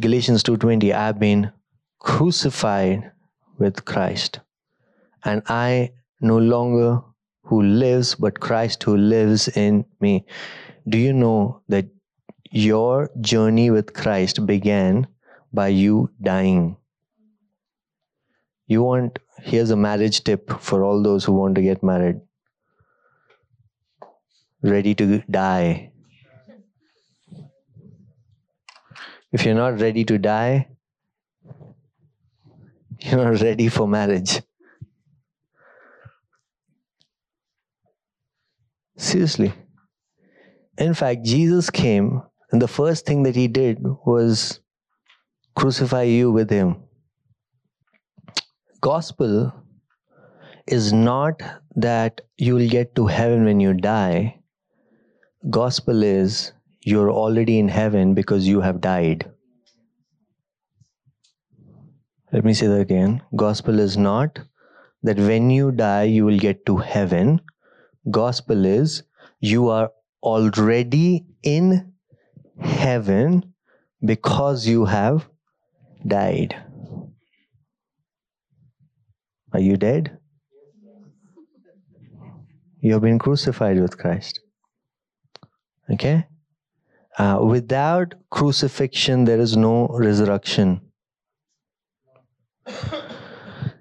Galatians 2:20 I've been crucified with Christ and I no longer who lives but Christ who lives in me. Do you know that your journey with Christ began by you dying? You want here's a marriage tip for all those who want to get married. Ready to die If you're not ready to die, you're not ready for marriage. Seriously. In fact, Jesus came, and the first thing that he did was crucify you with him. Gospel is not that you will get to heaven when you die. Gospel is you're already in heaven because you have died. Let me say that again. Gospel is not that when you die, you will get to heaven. Gospel is you are already in heaven because you have died. Are you dead? You have been crucified with Christ. Okay? Uh, without crucifixion, there is no resurrection.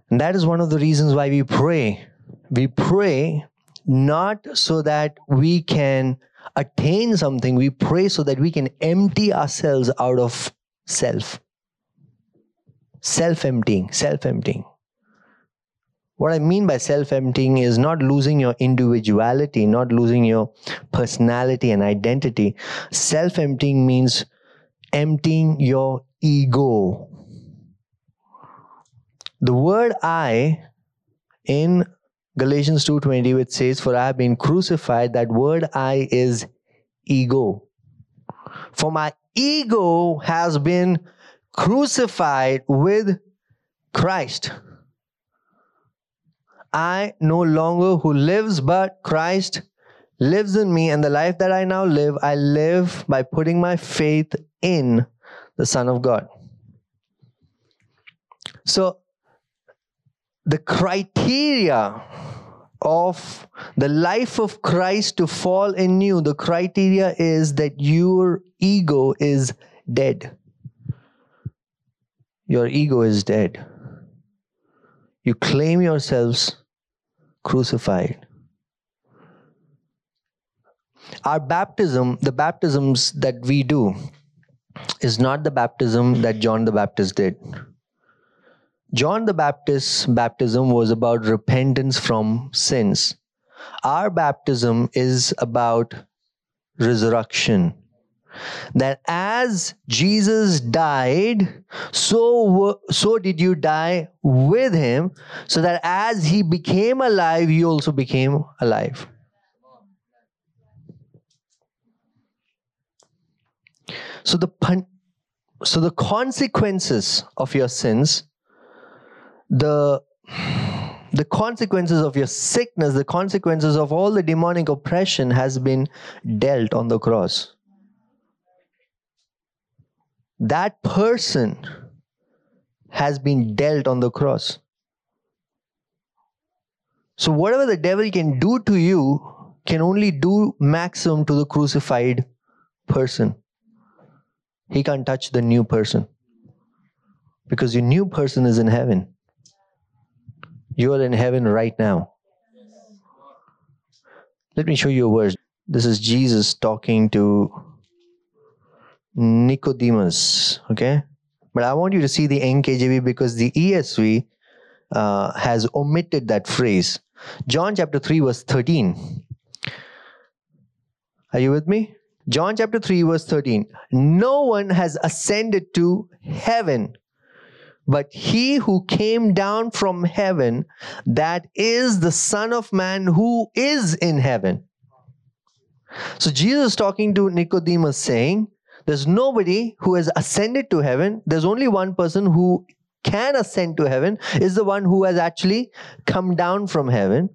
And that is one of the reasons why we pray. We pray not so that we can attain something, we pray so that we can empty ourselves out of self. Self emptying, self emptying. What I mean by self emptying is not losing your individuality, not losing your personality and identity. Self emptying means emptying your ego. The word I in Galatians 2:20 which says for I have been crucified that word I is ego. For my ego has been crucified with Christ. I no longer who lives, but Christ lives in me. And the life that I now live, I live by putting my faith in the Son of God. So, the criteria of the life of Christ to fall in you, the criteria is that your ego is dead. Your ego is dead. You claim yourselves crucified. Our baptism, the baptisms that we do, is not the baptism that John the Baptist did. John the Baptist's baptism was about repentance from sins. Our baptism is about resurrection that as Jesus died, so, so did you die with him, so that as he became alive, you also became alive. So the so the consequences of your sins, the the consequences of your sickness, the consequences of all the demonic oppression has been dealt on the cross that person has been dealt on the cross. So, whatever the devil can do to you can only do maximum to the crucified person. He can't touch the new person because your new person is in heaven. You are in heaven right now. Let me show you a verse. This is Jesus talking to Nicodemus. Okay, but I want you to see the NKJV because the ESV uh, has omitted that phrase. John chapter 3, verse 13. Are you with me? John chapter 3, verse 13. No one has ascended to heaven, but he who came down from heaven, that is the Son of Man who is in heaven. So Jesus talking to Nicodemus saying, there's nobody who has ascended to heaven. There's only one person who can ascend to heaven, is the one who has actually come down from heaven.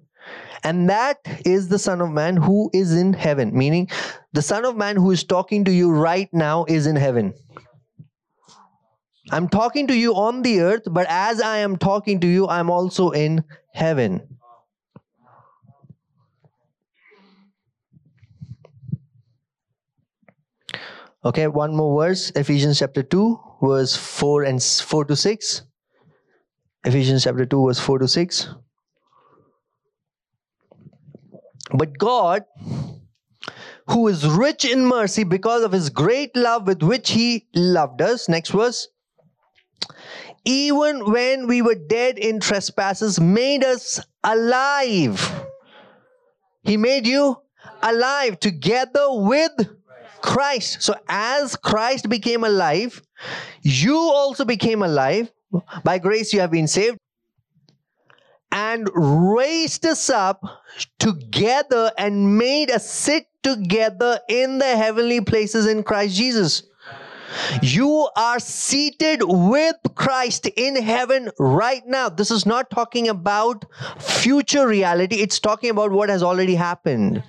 And that is the Son of Man who is in heaven. Meaning, the Son of Man who is talking to you right now is in heaven. I'm talking to you on the earth, but as I am talking to you, I'm also in heaven. Okay, one more verse Ephesians chapter 2, verse 4 and 4 to 6. Ephesians chapter 2, verse 4 to 6. But God, who is rich in mercy because of his great love with which he loved us, next verse, even when we were dead in trespasses, made us alive. He made you alive together with Christ. So, as Christ became alive, you also became alive. By grace, you have been saved and raised us up together and made us sit together in the heavenly places in Christ Jesus. You are seated with Christ in heaven right now. This is not talking about future reality, it's talking about what has already happened.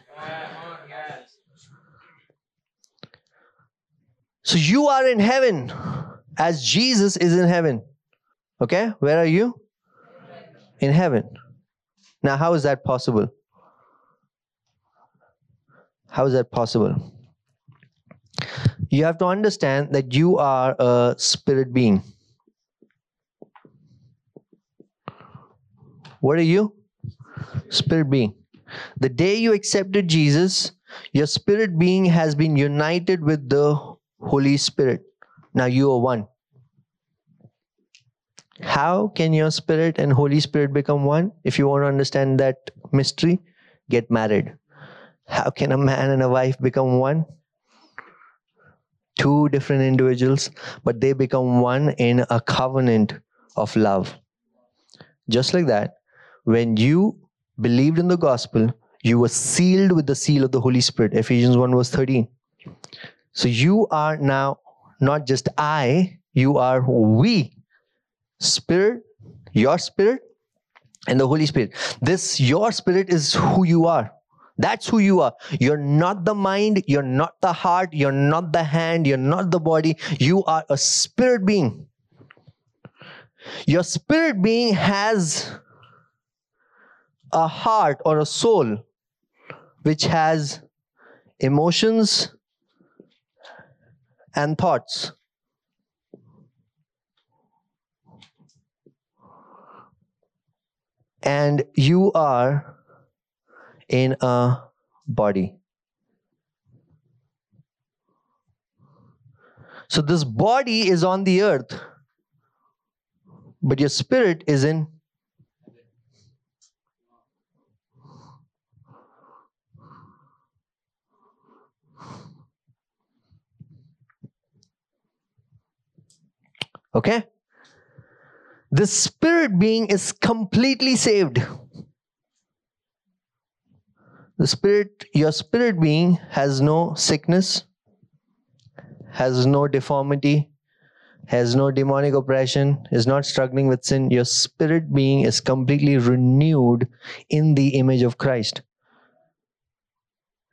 So you are in heaven as Jesus is in heaven. Okay? Where are you? In heaven. Now, how is that possible? How is that possible? You have to understand that you are a spirit being. What are you? Spirit being. The day you accepted Jesus, your spirit being has been united with the Holy Spirit. Now you are one. How can your spirit and Holy Spirit become one? If you want to understand that mystery, get married. How can a man and a wife become one? Two different individuals, but they become one in a covenant of love. Just like that, when you believed in the gospel, you were sealed with the seal of the Holy Spirit. Ephesians 1 verse 13. So you are now not just I, you are we. Spirit, your spirit, and the Holy Spirit. This, your spirit is who you are. That's who you are. You're not the mind, you're not the heart, you're not the hand, you're not the body. You are a spirit being. Your spirit being has a heart or a soul which has emotions and thoughts. And you are in a body. So this body is on the earth, but your spirit is in Okay? The spirit being is completely saved. The spirit, your spirit being has no sickness, has no deformity, has no demonic oppression, is not struggling with sin. Your spirit being is completely renewed in the image of Christ.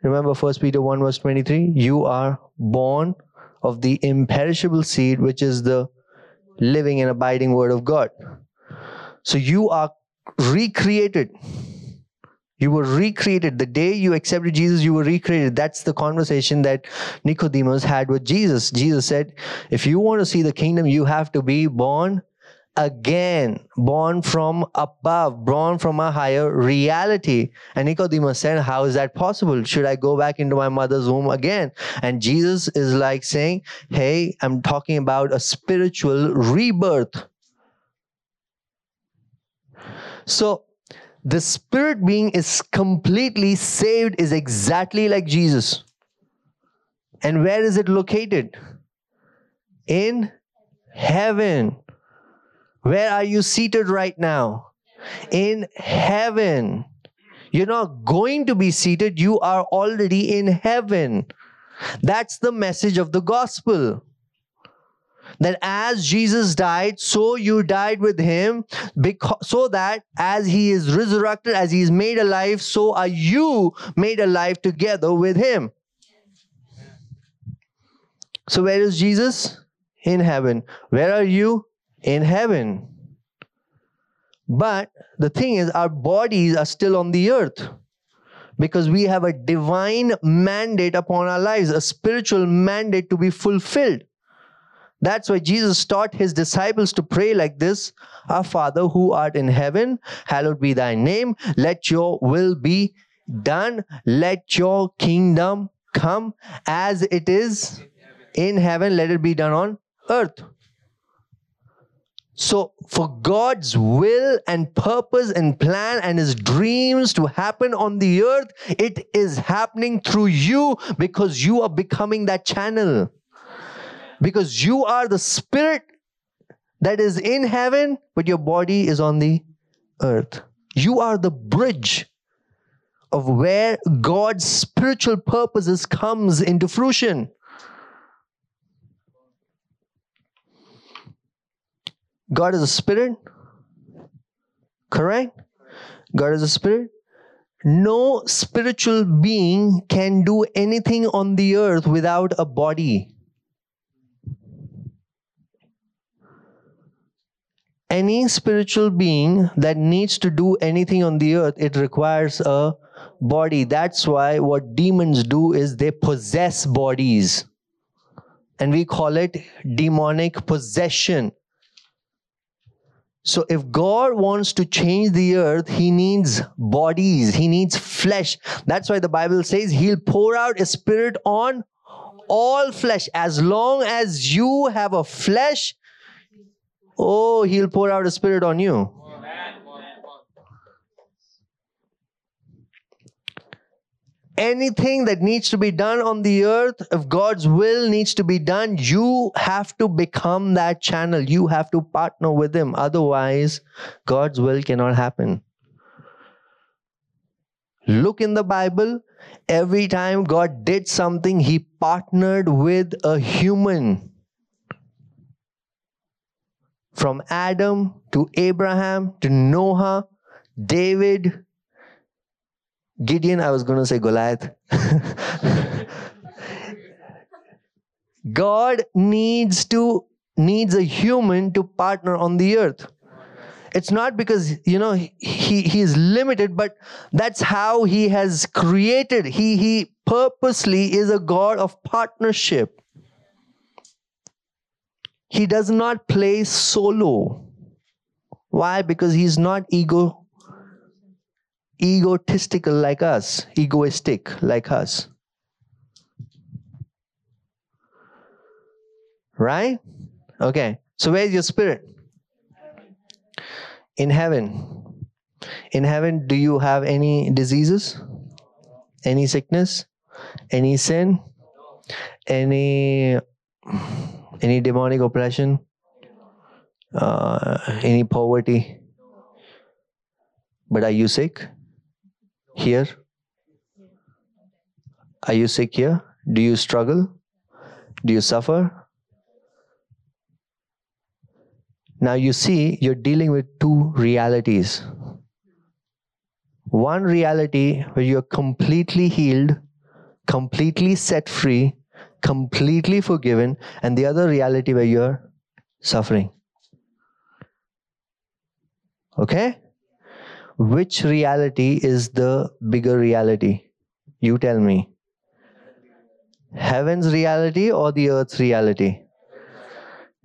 Remember 1 Peter 1 verse 23? You are born of the imperishable seed, which is the living and abiding word of God. So you are recreated. You were recreated. The day you accepted Jesus, you were recreated. That's the conversation that Nicodemus had with Jesus. Jesus said, If you want to see the kingdom, you have to be born again, born from above, born from a higher reality. And Nicodemus said, How is that possible? Should I go back into my mother's womb again? And Jesus is like saying, Hey, I'm talking about a spiritual rebirth. So, the spirit being is completely saved, is exactly like Jesus. And where is it located? In heaven. Where are you seated right now? In heaven. You're not going to be seated, you are already in heaven. That's the message of the gospel. That as Jesus died, so you died with him, because, so that as he is resurrected, as he is made alive, so are you made alive together with him. So, where is Jesus? in heaven. Where are you? In heaven. But the thing is, our bodies are still on the earth because we have a divine mandate upon our lives, a spiritual mandate to be fulfilled. That's why Jesus taught his disciples to pray like this Our Father who art in heaven, hallowed be thy name. Let your will be done. Let your kingdom come as it is in heaven. Let it be done on earth. So, for God's will and purpose and plan and His dreams to happen on the earth, it is happening through you because you are becoming that channel. Because you are the spirit that is in heaven, but your body is on the earth. You are the bridge of where God's spiritual purposes comes into fruition. God is a spirit. Correct? God is a spirit. No spiritual being can do anything on the earth without a body. Any spiritual being that needs to do anything on the earth, it requires a body. That's why what demons do is they possess bodies. And we call it demonic possession. So if God wants to change the earth, he needs bodies, he needs flesh. That's why the Bible says he'll pour out a spirit on all flesh. As long as you have a flesh, oh, he'll pour out a spirit on you. Anything that needs to be done on the earth, if God's will needs to be done, you have to become that channel. You have to partner with Him. Otherwise, God's will cannot happen. Look in the Bible. Every time God did something, He partnered with a human. From Adam to Abraham to Noah, David, Gideon, I was going to say Goliath. God needs to needs a human to partner on the earth. It's not because you know he he is limited, but that's how he has created. He he purposely is a God of partnership. He does not play solo. Why? Because he's not ego egotistical like us, egoistic like us. Right? Okay. So where's your spirit? In heaven. In heaven, do you have any diseases? Any sickness? Any sin? Any any demonic oppression? Uh, any poverty? But are you sick? Here? Are you sick here? Do you struggle? Do you suffer? Now you see, you're dealing with two realities. One reality where you're completely healed, completely set free, completely forgiven, and the other reality where you're suffering. Okay? Which reality is the bigger reality? You tell me. Heaven's reality or the earth's reality?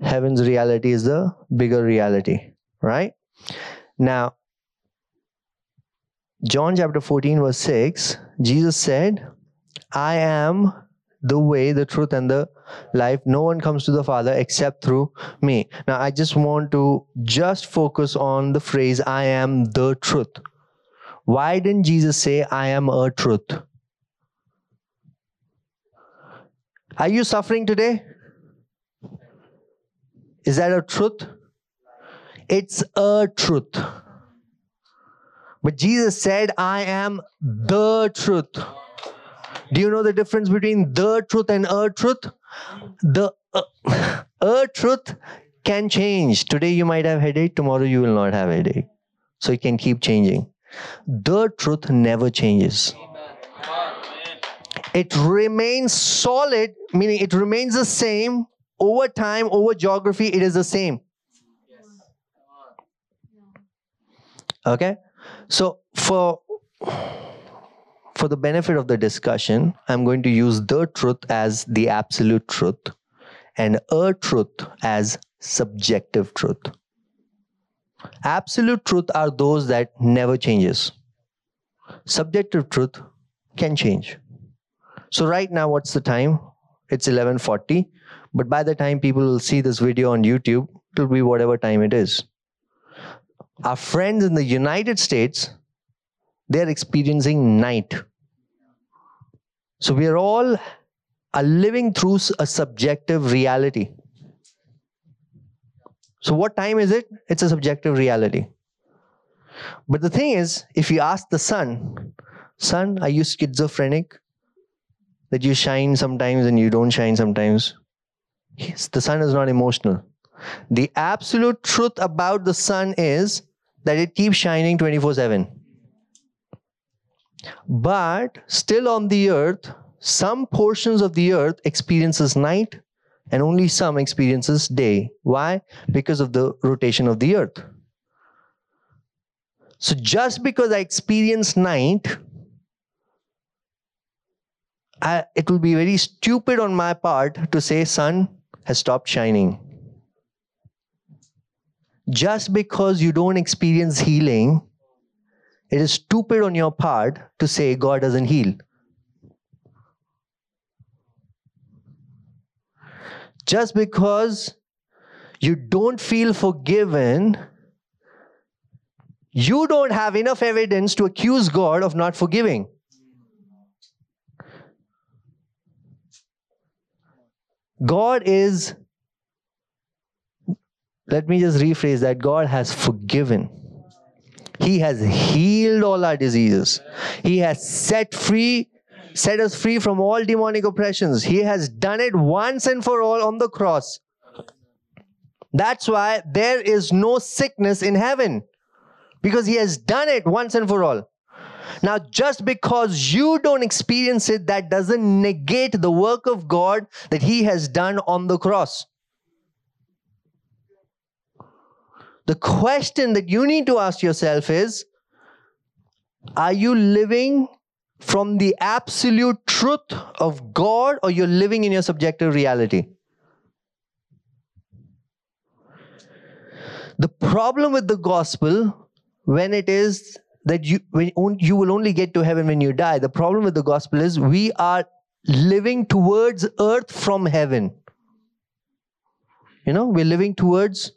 Heaven's reality is the bigger reality, right? Now, John chapter 14, verse 6, Jesus said, I am the way, the truth, and the life. No one comes to the Father except through me. Now, I just want to just focus on the phrase, I am the truth. Why didn't Jesus say, I am a truth? Are you suffering today? Is that a truth? It's a truth. But Jesus said, I am the truth. Do you know the difference between the truth and a truth? The uh, a truth can change. Today you might have headache, tomorrow you will not have headache. So it can keep changing. The truth never changes. It remains solid, meaning it remains the same over time, over geography, it is the same. Okay? So for for the benefit of the discussion, I'm going to use the truth as the absolute truth and a truth as subjective truth. Absolute truth are those that never changes. Subjective truth can change. So right now what's the time? It's 11:40, but by the time people will see this video on YouTube, it'll be whatever time it is. Our friends in the United States, they're experiencing night. So we are all are living through a subjective reality. So what time is it? It's a subjective reality. But the thing is, if you ask the sun, sun, are you schizophrenic? That you shine sometimes and you don't shine sometimes? Yes, the sun is not emotional. The absolute truth about the sun is that it keeps shining 24 7. But still on the earth, some portions of the earth experiences night and only some experiences day. Why? Because of the rotation of the earth. So just because I experience night, I, it will be very stupid on my part to say sun has stopped shining. Just because you don't experience healing, it is stupid on your part to say God doesn't heal. Just because you don't feel forgiven, you don't have enough evidence to accuse God of not forgiving. God is, let me just rephrase that God has forgiven. He has healed all our diseases. He has set free, set us free from all demonic oppressions. He has done it once and for all on the cross. That's why there is no sickness in heaven because He has done it once and for all. Now, just because you don't experience it, that doesn't negate the work of God that He has done on the cross. The question that you need to ask yourself is Are you living from the absolute truth of God or you're living in your subjective reality? The problem with the gospel, when it is that you when you will only get to heaven when you die. The problem with the gospel is we are living towards earth from heaven. You know, we're living towards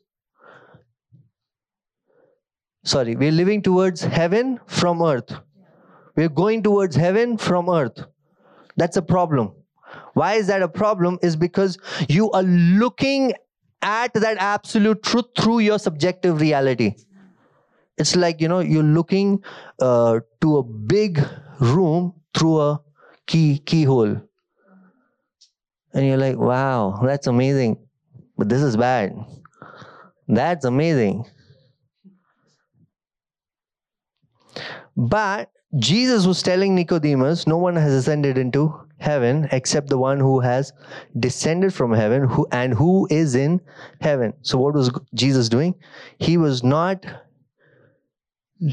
sorry, we're living towards heaven from earth. We're going towards heaven from earth. That's a problem. Why is that a problem? Is because you are looking at that absolute truth through your subjective reality it's like you know you're looking uh, to a big room through a key keyhole and you're like wow that's amazing but this is bad that's amazing but jesus was telling nicodemus no one has ascended into heaven except the one who has descended from heaven who and who is in heaven. So what was jesus doing? He was not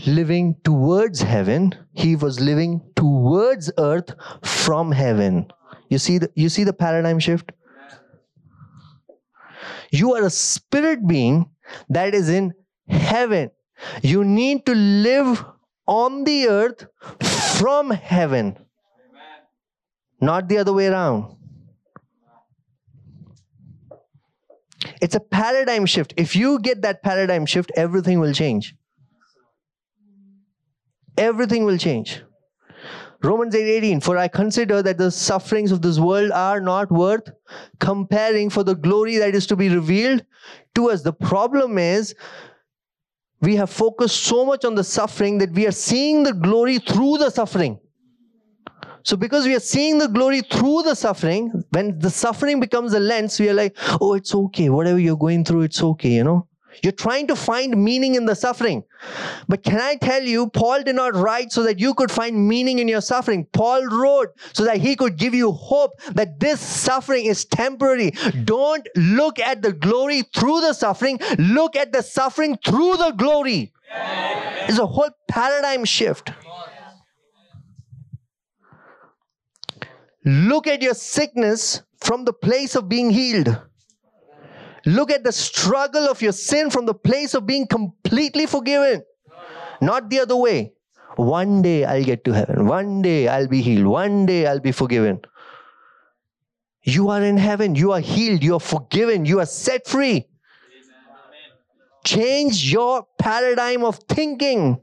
living towards heaven. He was living towards earth from heaven. You see the you see the paradigm shift? You are a spirit being that is in heaven. You need to live on the earth from heaven not the other way around it's a paradigm shift if you get that paradigm shift everything will change everything will change. Romans 8:18 For I consider that the sufferings of this world are not worth comparing for the glory that is to be revealed to us. The problem is we have focused so much on the suffering that we are seeing the glory through the suffering. So, because we are seeing the glory through the suffering, when the suffering becomes a lens, we are like, oh, it's okay. Whatever you're going through, it's okay, you know. You're trying to find meaning in the suffering. But can I tell you, Paul did not write so that you could find meaning in your suffering. Paul wrote so that he could give you hope that this suffering is temporary. Don't look at the glory through the suffering, look at the suffering through the glory. It's a whole paradigm shift. Look at your sickness from the place of being healed. Look at the struggle of your sin from the place of being completely forgiven, not the other way. One day I'll get to heaven. One day I'll be healed. One day I'll be forgiven. You are in heaven. You are healed. You are forgiven. You are set free. Change your paradigm of thinking.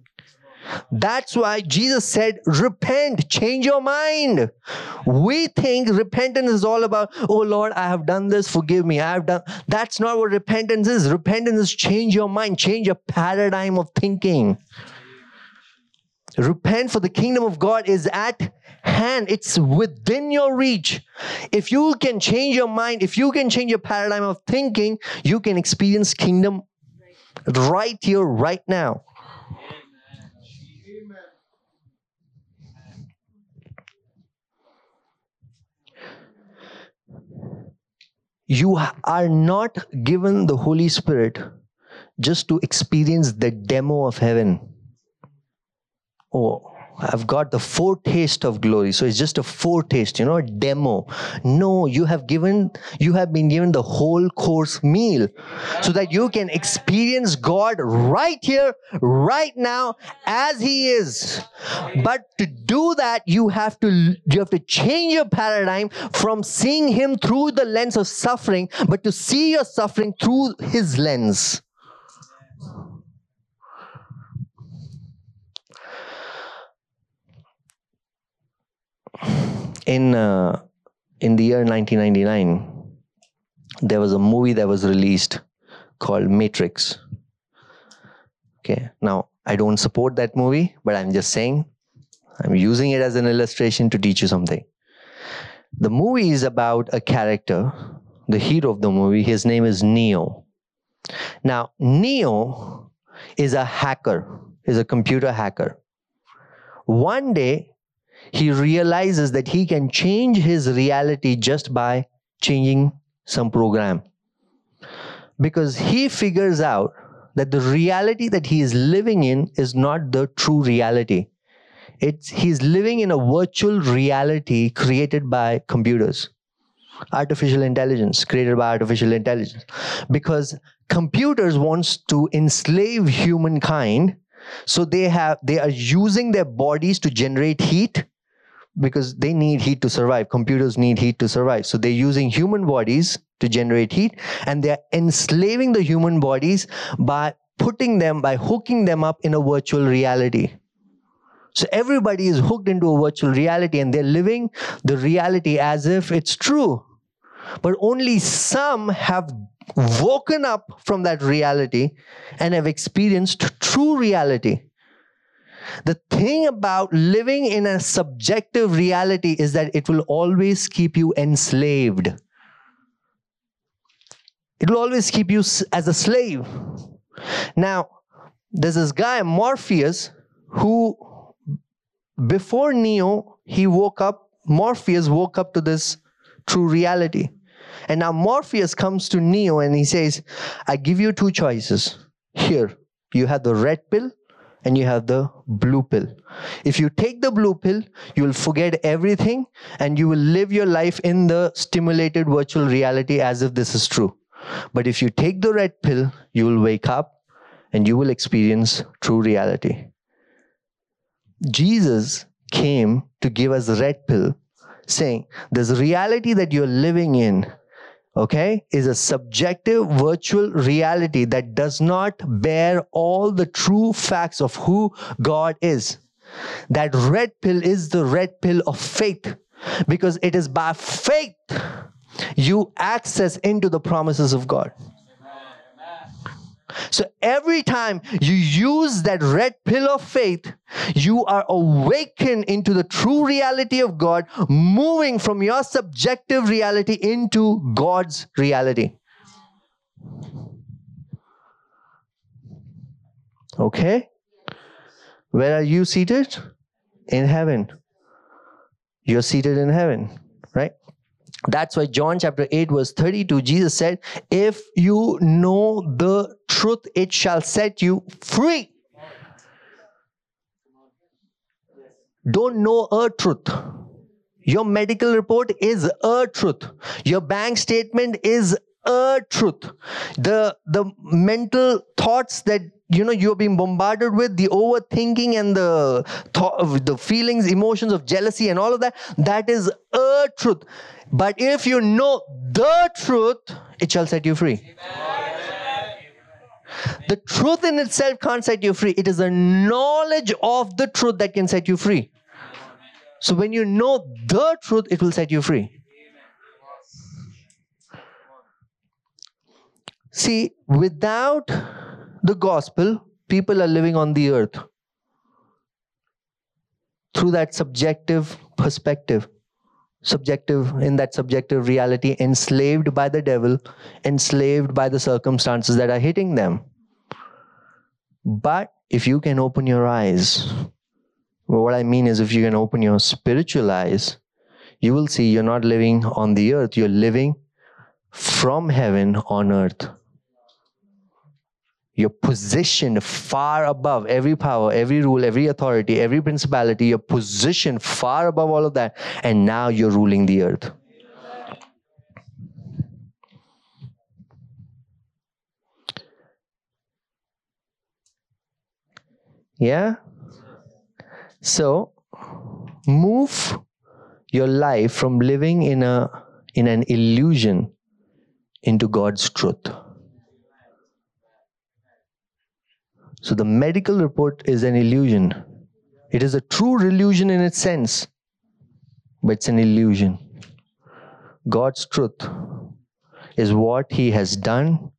That's why Jesus said, Repent, change your mind. We think repentance is all about, Oh Lord, I have done this, forgive me. I have done. That's not what repentance is. Repentance is change your mind, change your paradigm of thinking. Repent for the kingdom of God is at hand, it's within your reach. If you can change your mind, if you can change your paradigm of thinking, you can experience kingdom right here, right now. You are not given the Holy Spirit just to experience the demo of heaven. Oh, I've got the foretaste of glory. So it's just a foretaste, you know, a demo. No, you have given, you have been given the whole course meal so that you can experience God right here, right now, as He is. But to do that, you have to, you have to change your paradigm from seeing Him through the lens of suffering, but to see your suffering through His lens. In uh, in the year 1999 there was a movie that was released called matrix. Okay now i don't support that movie but i'm just saying i'm using it as an illustration to teach you something. The movie is about a character the hero of the movie. His name is neo. Now neo is a hacker is a computer hacker. One day he realizes that he can change his reality just by changing some program. Because he figures out that the reality that he is living in is not the true reality. It's he's living in a virtual reality created by computers. Artificial intelligence created by artificial intelligence. Because computers wants to enslave humankind so they have they are using their bodies to generate heat because they need heat to survive. Computers need heat to survive. So they're using human bodies to generate heat and they're enslaving the human bodies by putting them, by hooking them up in a virtual reality. So everybody is hooked into a virtual reality and they're living the reality as if it's true. But only some have woken up from that reality and have experienced true reality. The thing about living in a subjective reality is that it will always keep you enslaved. It will always keep you as a slave. Now, there's this guy, Morpheus, who before Neo, he woke up, Morpheus woke up to this true reality. And now Morpheus comes to Neo and he says, I give you two choices. Here, you have the red pill and you have the blue pill. If you take the blue pill, you will forget everything and you will live your life in the stimulated virtual reality as if this is true. But if you take the red pill, you will wake up and you will experience true reality. Jesus came to give us the red pill, saying, There's a reality that you're living in okay, is a subjective virtual reality that does not bear all the true facts of who God is. That red pill is the red pill of faith because it is by faith you access into the promises of God. So every time you use that red pill of faith, you are awakened into the true reality of God, moving from your subjective reality into God's reality. Okay? Where are you seated? In heaven. You're seated in heaven? That's why John chapter 8, verse 32, Jesus said, If you know the truth, it shall set you free. Don't know a truth. Your medical report is a truth. Your bank statement is a truth. The the mental thoughts that you know you're being bombarded with the overthinking and the thought, the feelings emotions of jealousy and all of that. That is a truth. But if you know the truth it shall set you free. The truth in itself can't set you free. It is the knowledge of the truth that can set you free. So when you know the truth it will set you free. See without the gospel, people are living on the earth through that subjective perspective, subjective, in that subjective reality, enslaved by the devil, enslaved by the circumstances that are hitting them. But if you can open your eyes, well, what I mean is, if you can open your spiritual eyes, you will see you're not living on the earth, you're living from heaven on earth. You're positioned far above every power, every rule, every authority, every principality. You're positioned far above all of that. And now you're ruling the earth. Yeah? So, move your life from living in a in an illusion into God's truth. So the medical report is an illusion. It is a true illusion in its sense, but it's an illusion. God's truth is what He has done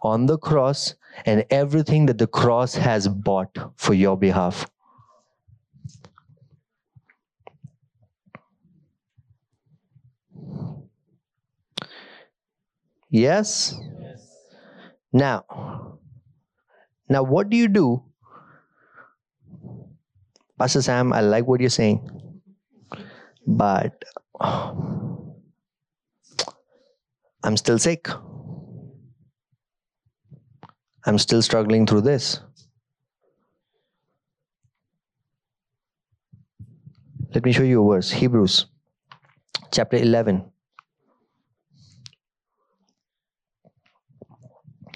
on the cross and everything that the cross has bought for your behalf. Yes? yes. Now, now, what do you do? Pastor Sam, I like what you're saying, but I'm still sick. I'm still struggling through this. Let me show you a verse Hebrews chapter 11.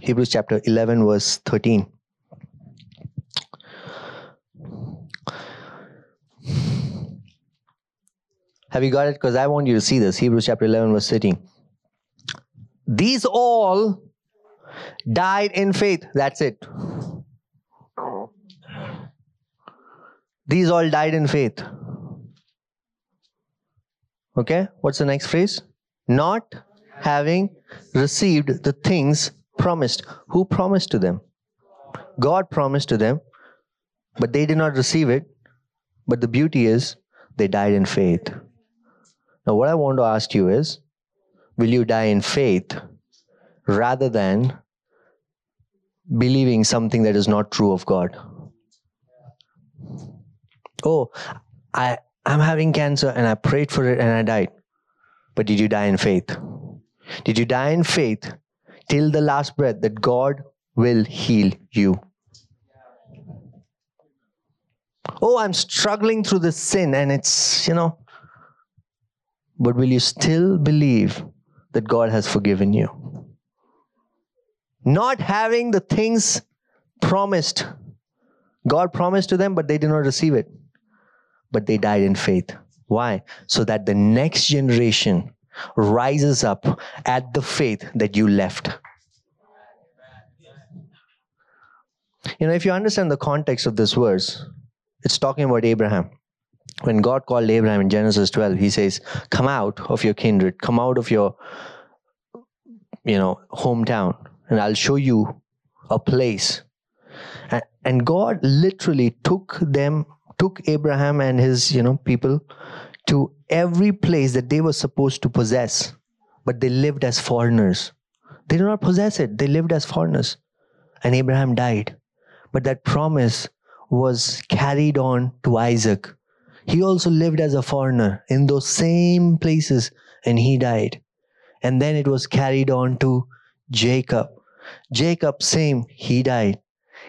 Hebrews chapter 11, verse 13. Have you got it? Because I want you to see this. Hebrews chapter 11, verse 13. These all died in faith. That's it. These all died in faith. Okay, what's the next phrase? Not having received the things promised. Who promised to them? God promised to them, but they did not receive it. But the beauty is, they died in faith. Now, what I want to ask you is will you die in faith rather than believing something that is not true of God? Oh, I, I'm having cancer and I prayed for it and I died. But did you die in faith? Did you die in faith till the last breath that God will heal you? Oh, I'm struggling through this sin and it's, you know, but will you still believe that God has forgiven you? Not having the things promised. God promised to them, but they did not receive it. But they died in faith. Why? So that the next generation rises up at the faith that you left. You know, if you understand the context of this verse, it's talking about Abraham when God called Abraham in Genesis 12, he says, Come out of your kindred, come out of your you know hometown, and I'll show you a place. And God literally took them, took Abraham and his, you know, people to every place that they were supposed to possess, but they lived as foreigners. They did not possess it, they lived as foreigners. And Abraham died. But that promise was carried on to Isaac. He also lived as a foreigner in those same places and he died. And then it was carried on to Jacob. Jacob, same, he died.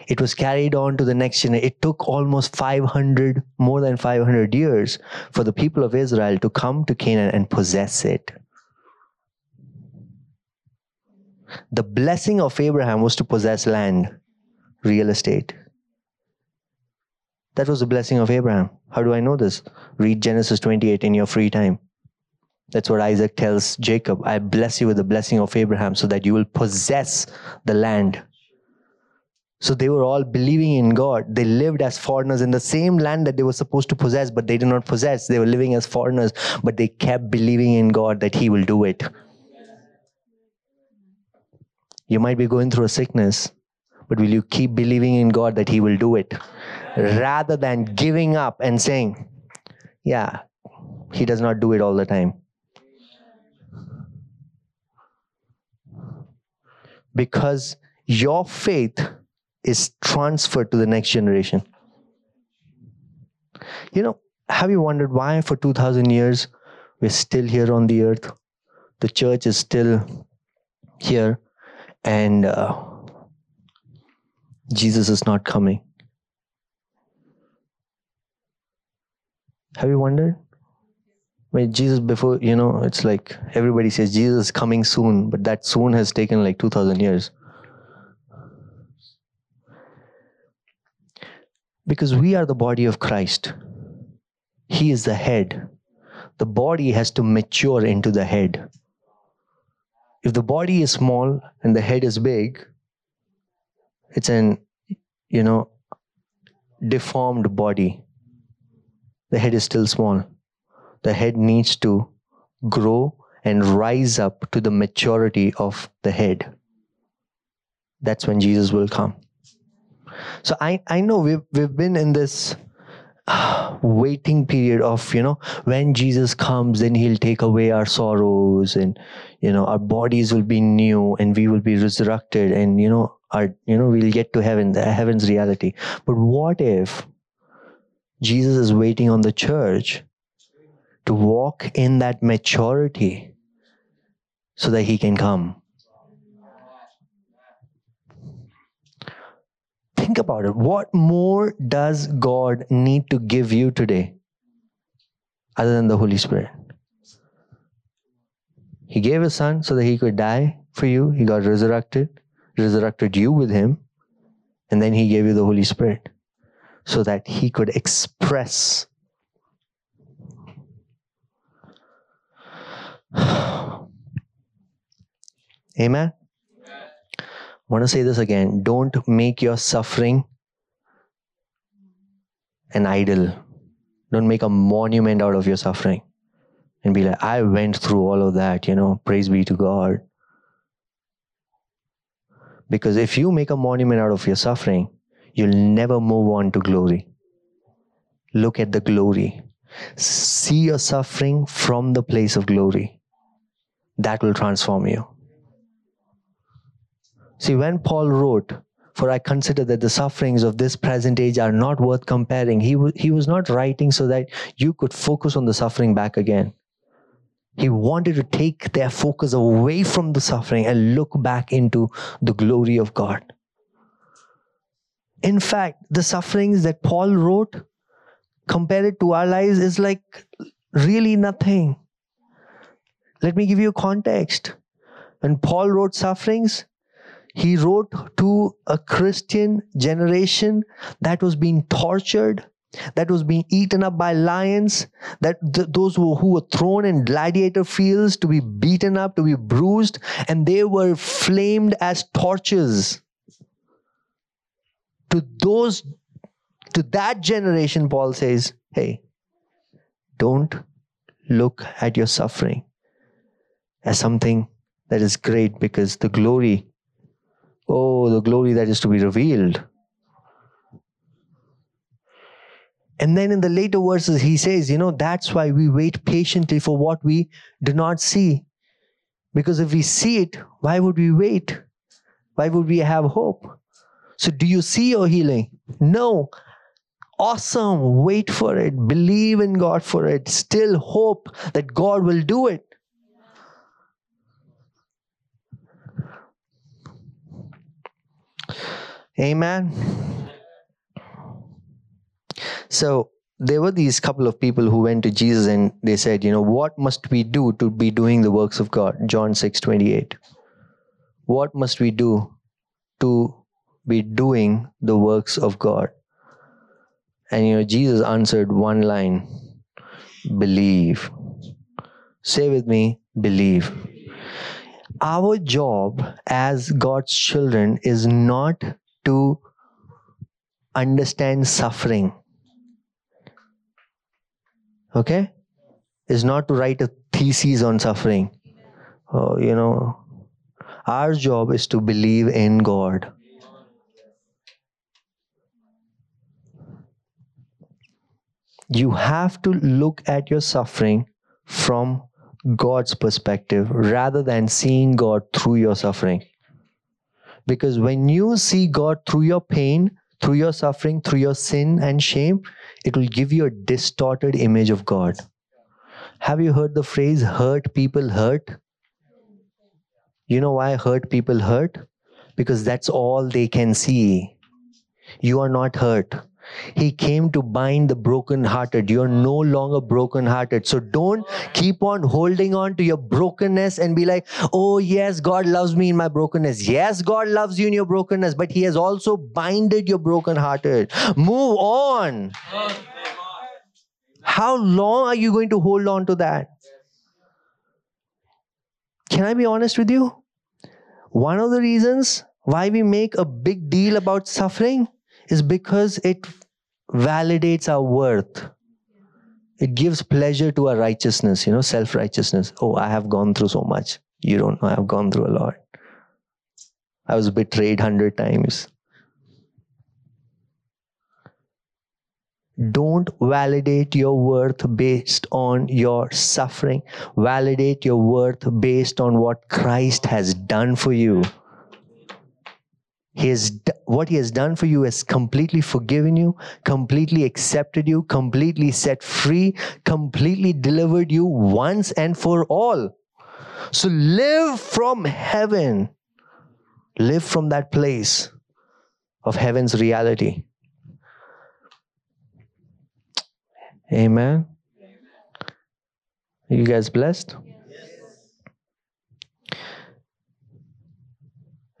It was carried on to the next generation. It took almost 500, more than 500 years for the people of Israel to come to Canaan and possess it. The blessing of Abraham was to possess land, real estate. That was the blessing of Abraham. How do I know this? Read Genesis 28 in your free time. That's what Isaac tells Jacob. I bless you with the blessing of Abraham so that you will possess the land. So they were all believing in God. They lived as foreigners in the same land that they were supposed to possess, but they did not possess. They were living as foreigners, but they kept believing in God that He will do it. You might be going through a sickness, but will you keep believing in God that He will do it? Rather than giving up and saying, Yeah, He does not do it all the time. Because your faith is transferred to the next generation. You know, have you wondered why for 2000 years we're still here on the earth? The church is still here and uh, Jesus is not coming. Have you wondered? When Jesus before, you know, it's like everybody says Jesus is coming soon, but that soon has taken like 2000 years. Because we are the body of Christ. He is the head. The body has to mature into the head. If the body is small and the head is big, it's an, you know, deformed body. The head is still small. The head needs to grow and rise up to the maturity of the head. That's when Jesus will come. So I, I know we've, we've been in this uh, waiting period of you know when jesus comes then he'll take away our sorrows and you know our bodies will be new and we will be resurrected and you know our you know we'll get to heaven the heaven's reality but what if jesus is waiting on the church to walk in that maturity so that he can come think about it. What more does God need to give you today other than the Holy Spirit? He gave his son so that he could die for you. He got resurrected, resurrected you with him, and then he gave you the Holy Spirit so that he could express. Amen I want to say this again don't make your suffering an idol. Don't make a monument out of your suffering and be like, I went through all of that, you know, praise be to God. Because if you make a monument out of your suffering, you'll never move on to glory. Look at the glory. See your suffering from the place of glory. That will transform you. See, when Paul wrote, For I consider that the sufferings of this present age are not worth comparing, he, w- he was not writing so that you could focus on the suffering back again. He wanted to take their focus away from the suffering and look back into the glory of God. In fact, the sufferings that Paul wrote, compared to our lives, is like really nothing. Let me give you context. When Paul wrote sufferings, he wrote to a Christian generation that was being tortured, that was being eaten up by lions, that th- those who, who were thrown in gladiator fields to be beaten up, to be bruised, and they were flamed as torches. To those, to that generation, Paul says, hey, don't look at your suffering as something that is great because the glory Oh, the glory that is to be revealed. And then in the later verses, he says, you know, that's why we wait patiently for what we do not see. Because if we see it, why would we wait? Why would we have hope? So, do you see your healing? No. Awesome. Wait for it. Believe in God for it. Still hope that God will do it. Amen. So, there were these couple of people who went to Jesus and they said, you know, what must we do to be doing the works of God? John 6 28. What must we do to be doing the works of God? And you know, Jesus answered one line believe. Say with me, believe. Our job as God's children is not to understand suffering okay is not to write a thesis on suffering oh, you know our job is to believe in god you have to look at your suffering from god's perspective rather than seeing god through your suffering because when you see god through your pain through your suffering through your sin and shame it will give you a distorted image of God. Have you heard the phrase hurt people hurt? You know why hurt people hurt? Because that's all they can see. You are not hurt. He came to bind the brokenhearted. You're no longer brokenhearted. So don't keep on holding on to your brokenness and be like, oh, yes, God loves me in my brokenness. Yes, God loves you in your brokenness, but He has also binded your brokenhearted. Move on. How long are you going to hold on to that? Can I be honest with you? One of the reasons why we make a big deal about suffering is because it validates our worth. It gives pleasure to our righteousness, you know, self righteousness. Oh, I have gone through so much. You don't know, I have gone through a lot. I was betrayed hundred times. Don't validate your worth based on your suffering. Validate your worth based on what Christ has done for you. He has what he has done for you is completely forgiven you, completely accepted you, completely set free, completely delivered you once and for all. So live from heaven. Live from that place of heaven's reality. Amen. Are you guys blessed?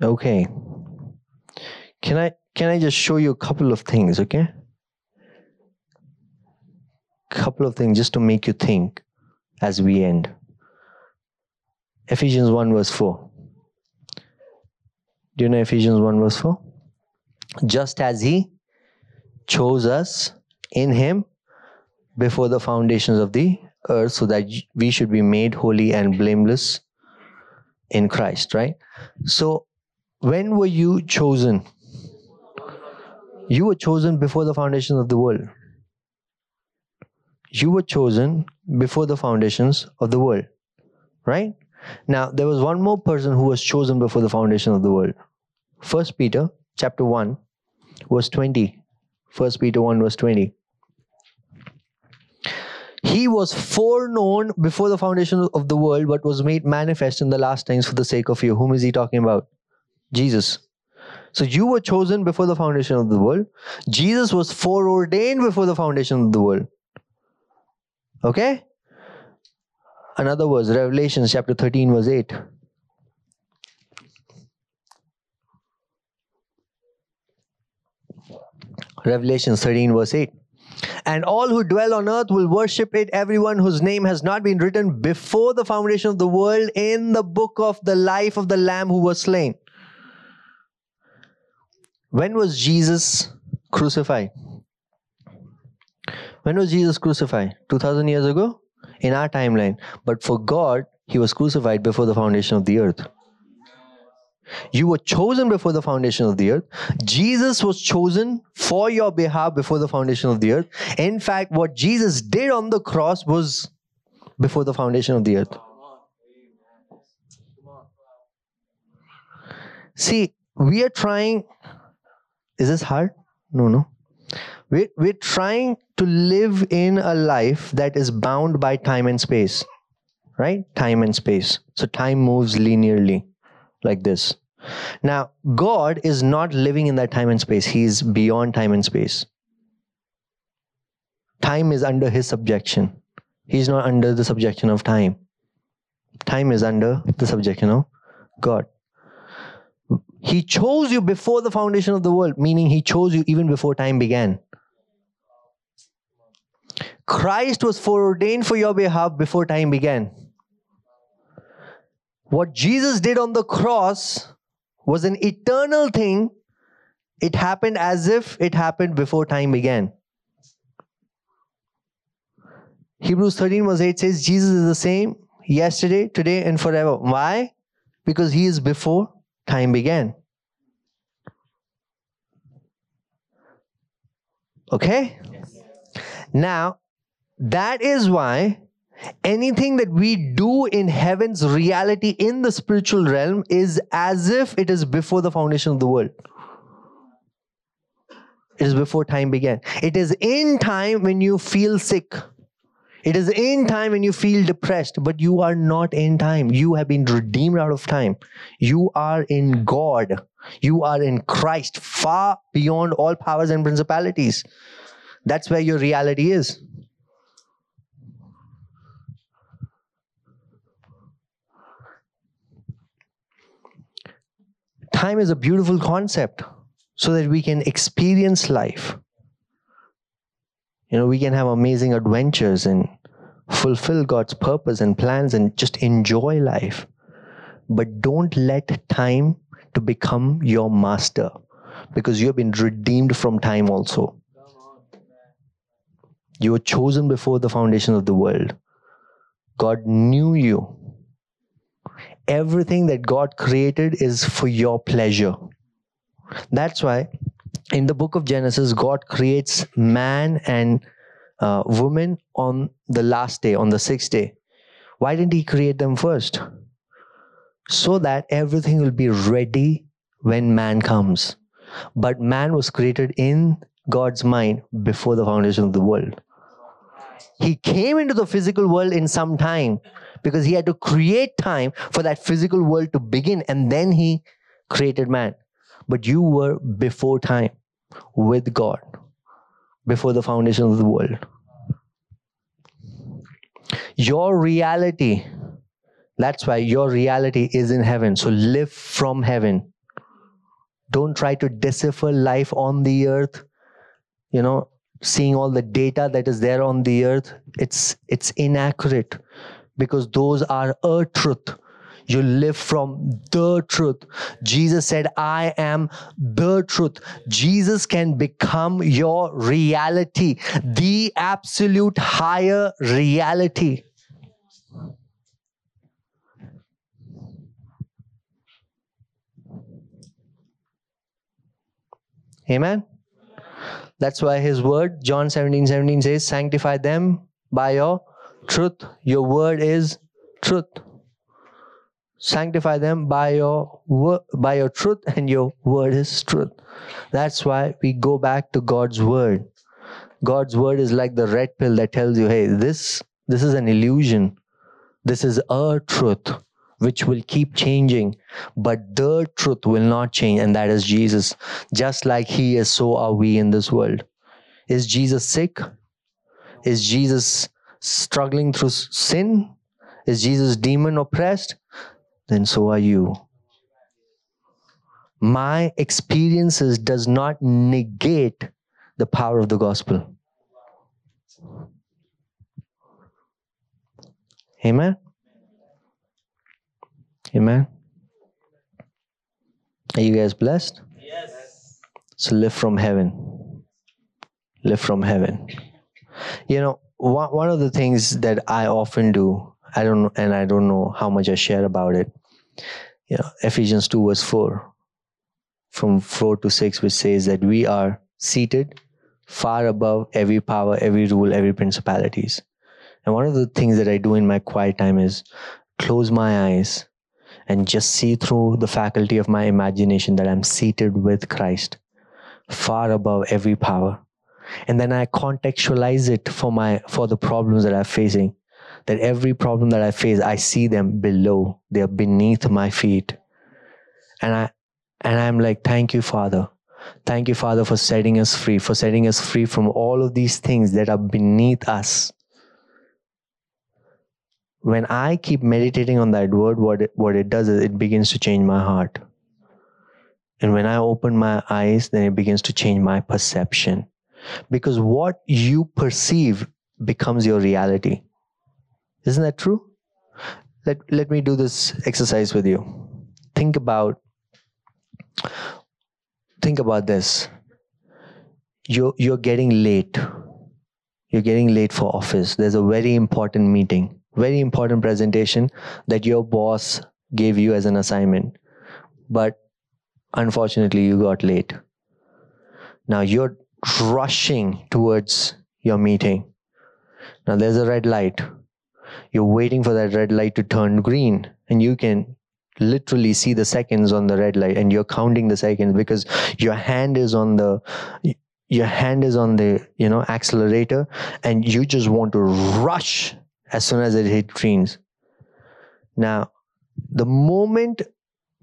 Okay. Can I can I just show you a couple of things, okay? Couple of things just to make you think as we end. Ephesians 1 verse 4. Do you know Ephesians 1 verse 4? Just as he chose us in him before the foundations of the earth so that we should be made holy and blameless in Christ, right? So when were you chosen? You were chosen before the foundations of the world. You were chosen before the foundations of the world. Right? Now, there was one more person who was chosen before the foundation of the world. First Peter chapter 1, verse 20. First Peter 1, verse 20. He was foreknown before the foundation of the world, but was made manifest in the last times for the sake of you. Whom is he talking about? Jesus. So you were chosen before the foundation of the world. Jesus was foreordained before the foundation of the world. Okay? Another verse, Revelation chapter 13, verse 8. Revelation 13, verse 8. And all who dwell on earth will worship it, everyone whose name has not been written before the foundation of the world in the book of the life of the Lamb who was slain. When was Jesus crucified? When was Jesus crucified? 2000 years ago? In our timeline. But for God, he was crucified before the foundation of the earth. You were chosen before the foundation of the earth. Jesus was chosen for your behalf before the foundation of the earth. In fact, what Jesus did on the cross was before the foundation of the earth. See, we are trying is this hard? No, no. We're, we're trying to live in a life that is bound by time and space, right? Time and space. So time moves linearly like this. Now, God is not living in that time and space, He is beyond time and space. Time is under His subjection, He's not under the subjection of time. Time is under the subjection of God. He chose you before the foundation of the world, meaning He chose you even before time began. Christ was foreordained for your behalf before time began. What Jesus did on the cross was an eternal thing. It happened as if it happened before time began. Hebrews 13 verse 8 says Jesus is the same yesterday, today, and forever. Why? Because he is before time began. Okay? Yes. Now, that is why anything that we do in heaven's reality in the spiritual realm is as if it is before the foundation of the world. It is before time began. It is in time when you feel sick. It is in time when you feel depressed, but you are not in time. You have been redeemed out of time. You are in God. You are in Christ, far beyond all powers and principalities. That's where your reality is. time is a beautiful concept so that we can experience life. You know, we can have amazing adventures and fulfill God's purpose and plans and just enjoy life. But don't let time to become your master because you have been redeemed from time also. You were chosen before the foundation of the world. God knew you everything that God created is for your pleasure. That's why in the book of Genesis, God creates man and uh, woman on the last day, on the sixth day. Why didn't He create them first? So that everything will be ready when man comes. But man was created in God's mind before the foundation of the world. He came into the physical world in some time because he had to create time for that physical world to begin and then he created man. But you were before time with God, before the foundation of the world. Your reality, that's why your reality is in heaven. So live from heaven. Don't try to decipher life on the earth. You know, seeing all the data that is there on the earth, it's it's inaccurate because those are a truth. You live from the truth. Jesus said, I am the truth. Jesus can become your reality, the absolute higher reality. Amen. That's why his word, John 17 17 says, Sanctify them by your truth. Your word is truth. Sanctify them by your word, by your truth, and your word is truth. That's why we go back to God's word. God's word is like the red pill that tells you, hey, this this is an illusion. This is a truth which will keep changing, but the truth will not change, and that is Jesus. Just like He is, so are we in this world. Is Jesus sick? Is Jesus struggling through sin? Is Jesus demon oppressed? Then so are you. My experiences does not negate the power of the gospel. Amen. Amen. Are you guys blessed? Yes. So live from heaven. Live from heaven. You know, one, one of the things that I often do, I don't know, and I don't know how much I share about it. Know, Ephesians 2 verse 4, from 4 to 6, which says that we are seated far above every power, every rule, every principalities. And one of the things that I do in my quiet time is close my eyes and just see through the faculty of my imagination that I'm seated with Christ. far above every power. And then I contextualize it for my for the problems that I'm facing. That every problem that I face, I see them below. They are beneath my feet. And I and I'm like, thank you, Father. Thank you, Father, for setting us free, for setting us free from all of these things that are beneath us. When I keep meditating on that word, what it, what it does is it begins to change my heart. And when I open my eyes, then it begins to change my perception. Because what you perceive becomes your reality. Isn't that true? Let, let me do this exercise with you. Think about think about this. You're you're getting late. You're getting late for office. There's a very important meeting very important presentation that your boss gave you as an assignment. But unfortunately you got late. Now you're rushing towards your meeting. Now there's a red light you're waiting for that red light to turn green and you can literally see the seconds on the red light and you're counting the seconds because your hand is on the your hand is on the you know accelerator and you just want to rush as soon as it hits greens. Now the moment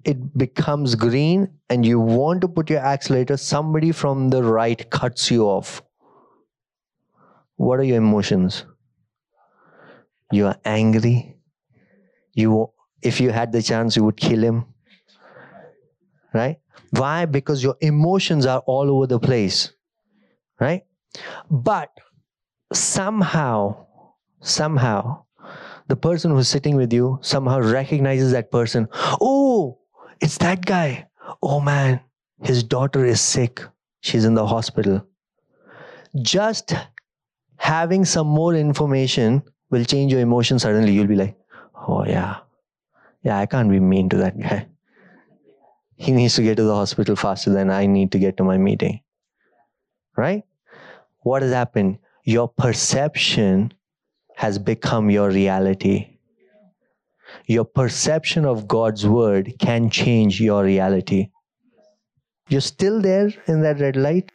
it becomes green and you want to put your accelerator somebody from the right cuts you off. What are your emotions you are angry you if you had the chance, you would kill him. Right? Why? Because your emotions are all over the place. Right? But somehow, somehow, the person who's sitting with you somehow recognizes that person. Oh, it's that guy. Oh man, his daughter is sick. She's in the hospital. Just having some more information will change your emotion suddenly. You'll be like, oh yeah, yeah, I can't be mean to that guy. He needs to get to the hospital faster than I need to get to my meeting. Right? What has happened? Your perception has become your reality. Your perception of God's word can change your reality. You're still there in that red light.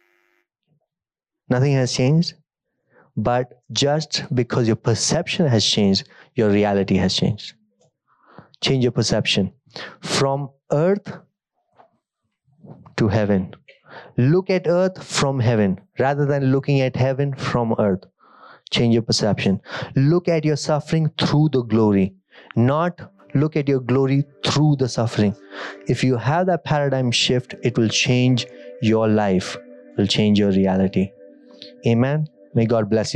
Nothing has changed. But just because your perception has changed, your reality has changed change your perception from earth to heaven. Look at earth from heaven rather than looking at heaven from earth. Change your perception. Look at your suffering through the glory, not look at your glory through the suffering. If you have that paradigm shift, it will change your life, will change your reality. Amen. May God bless you.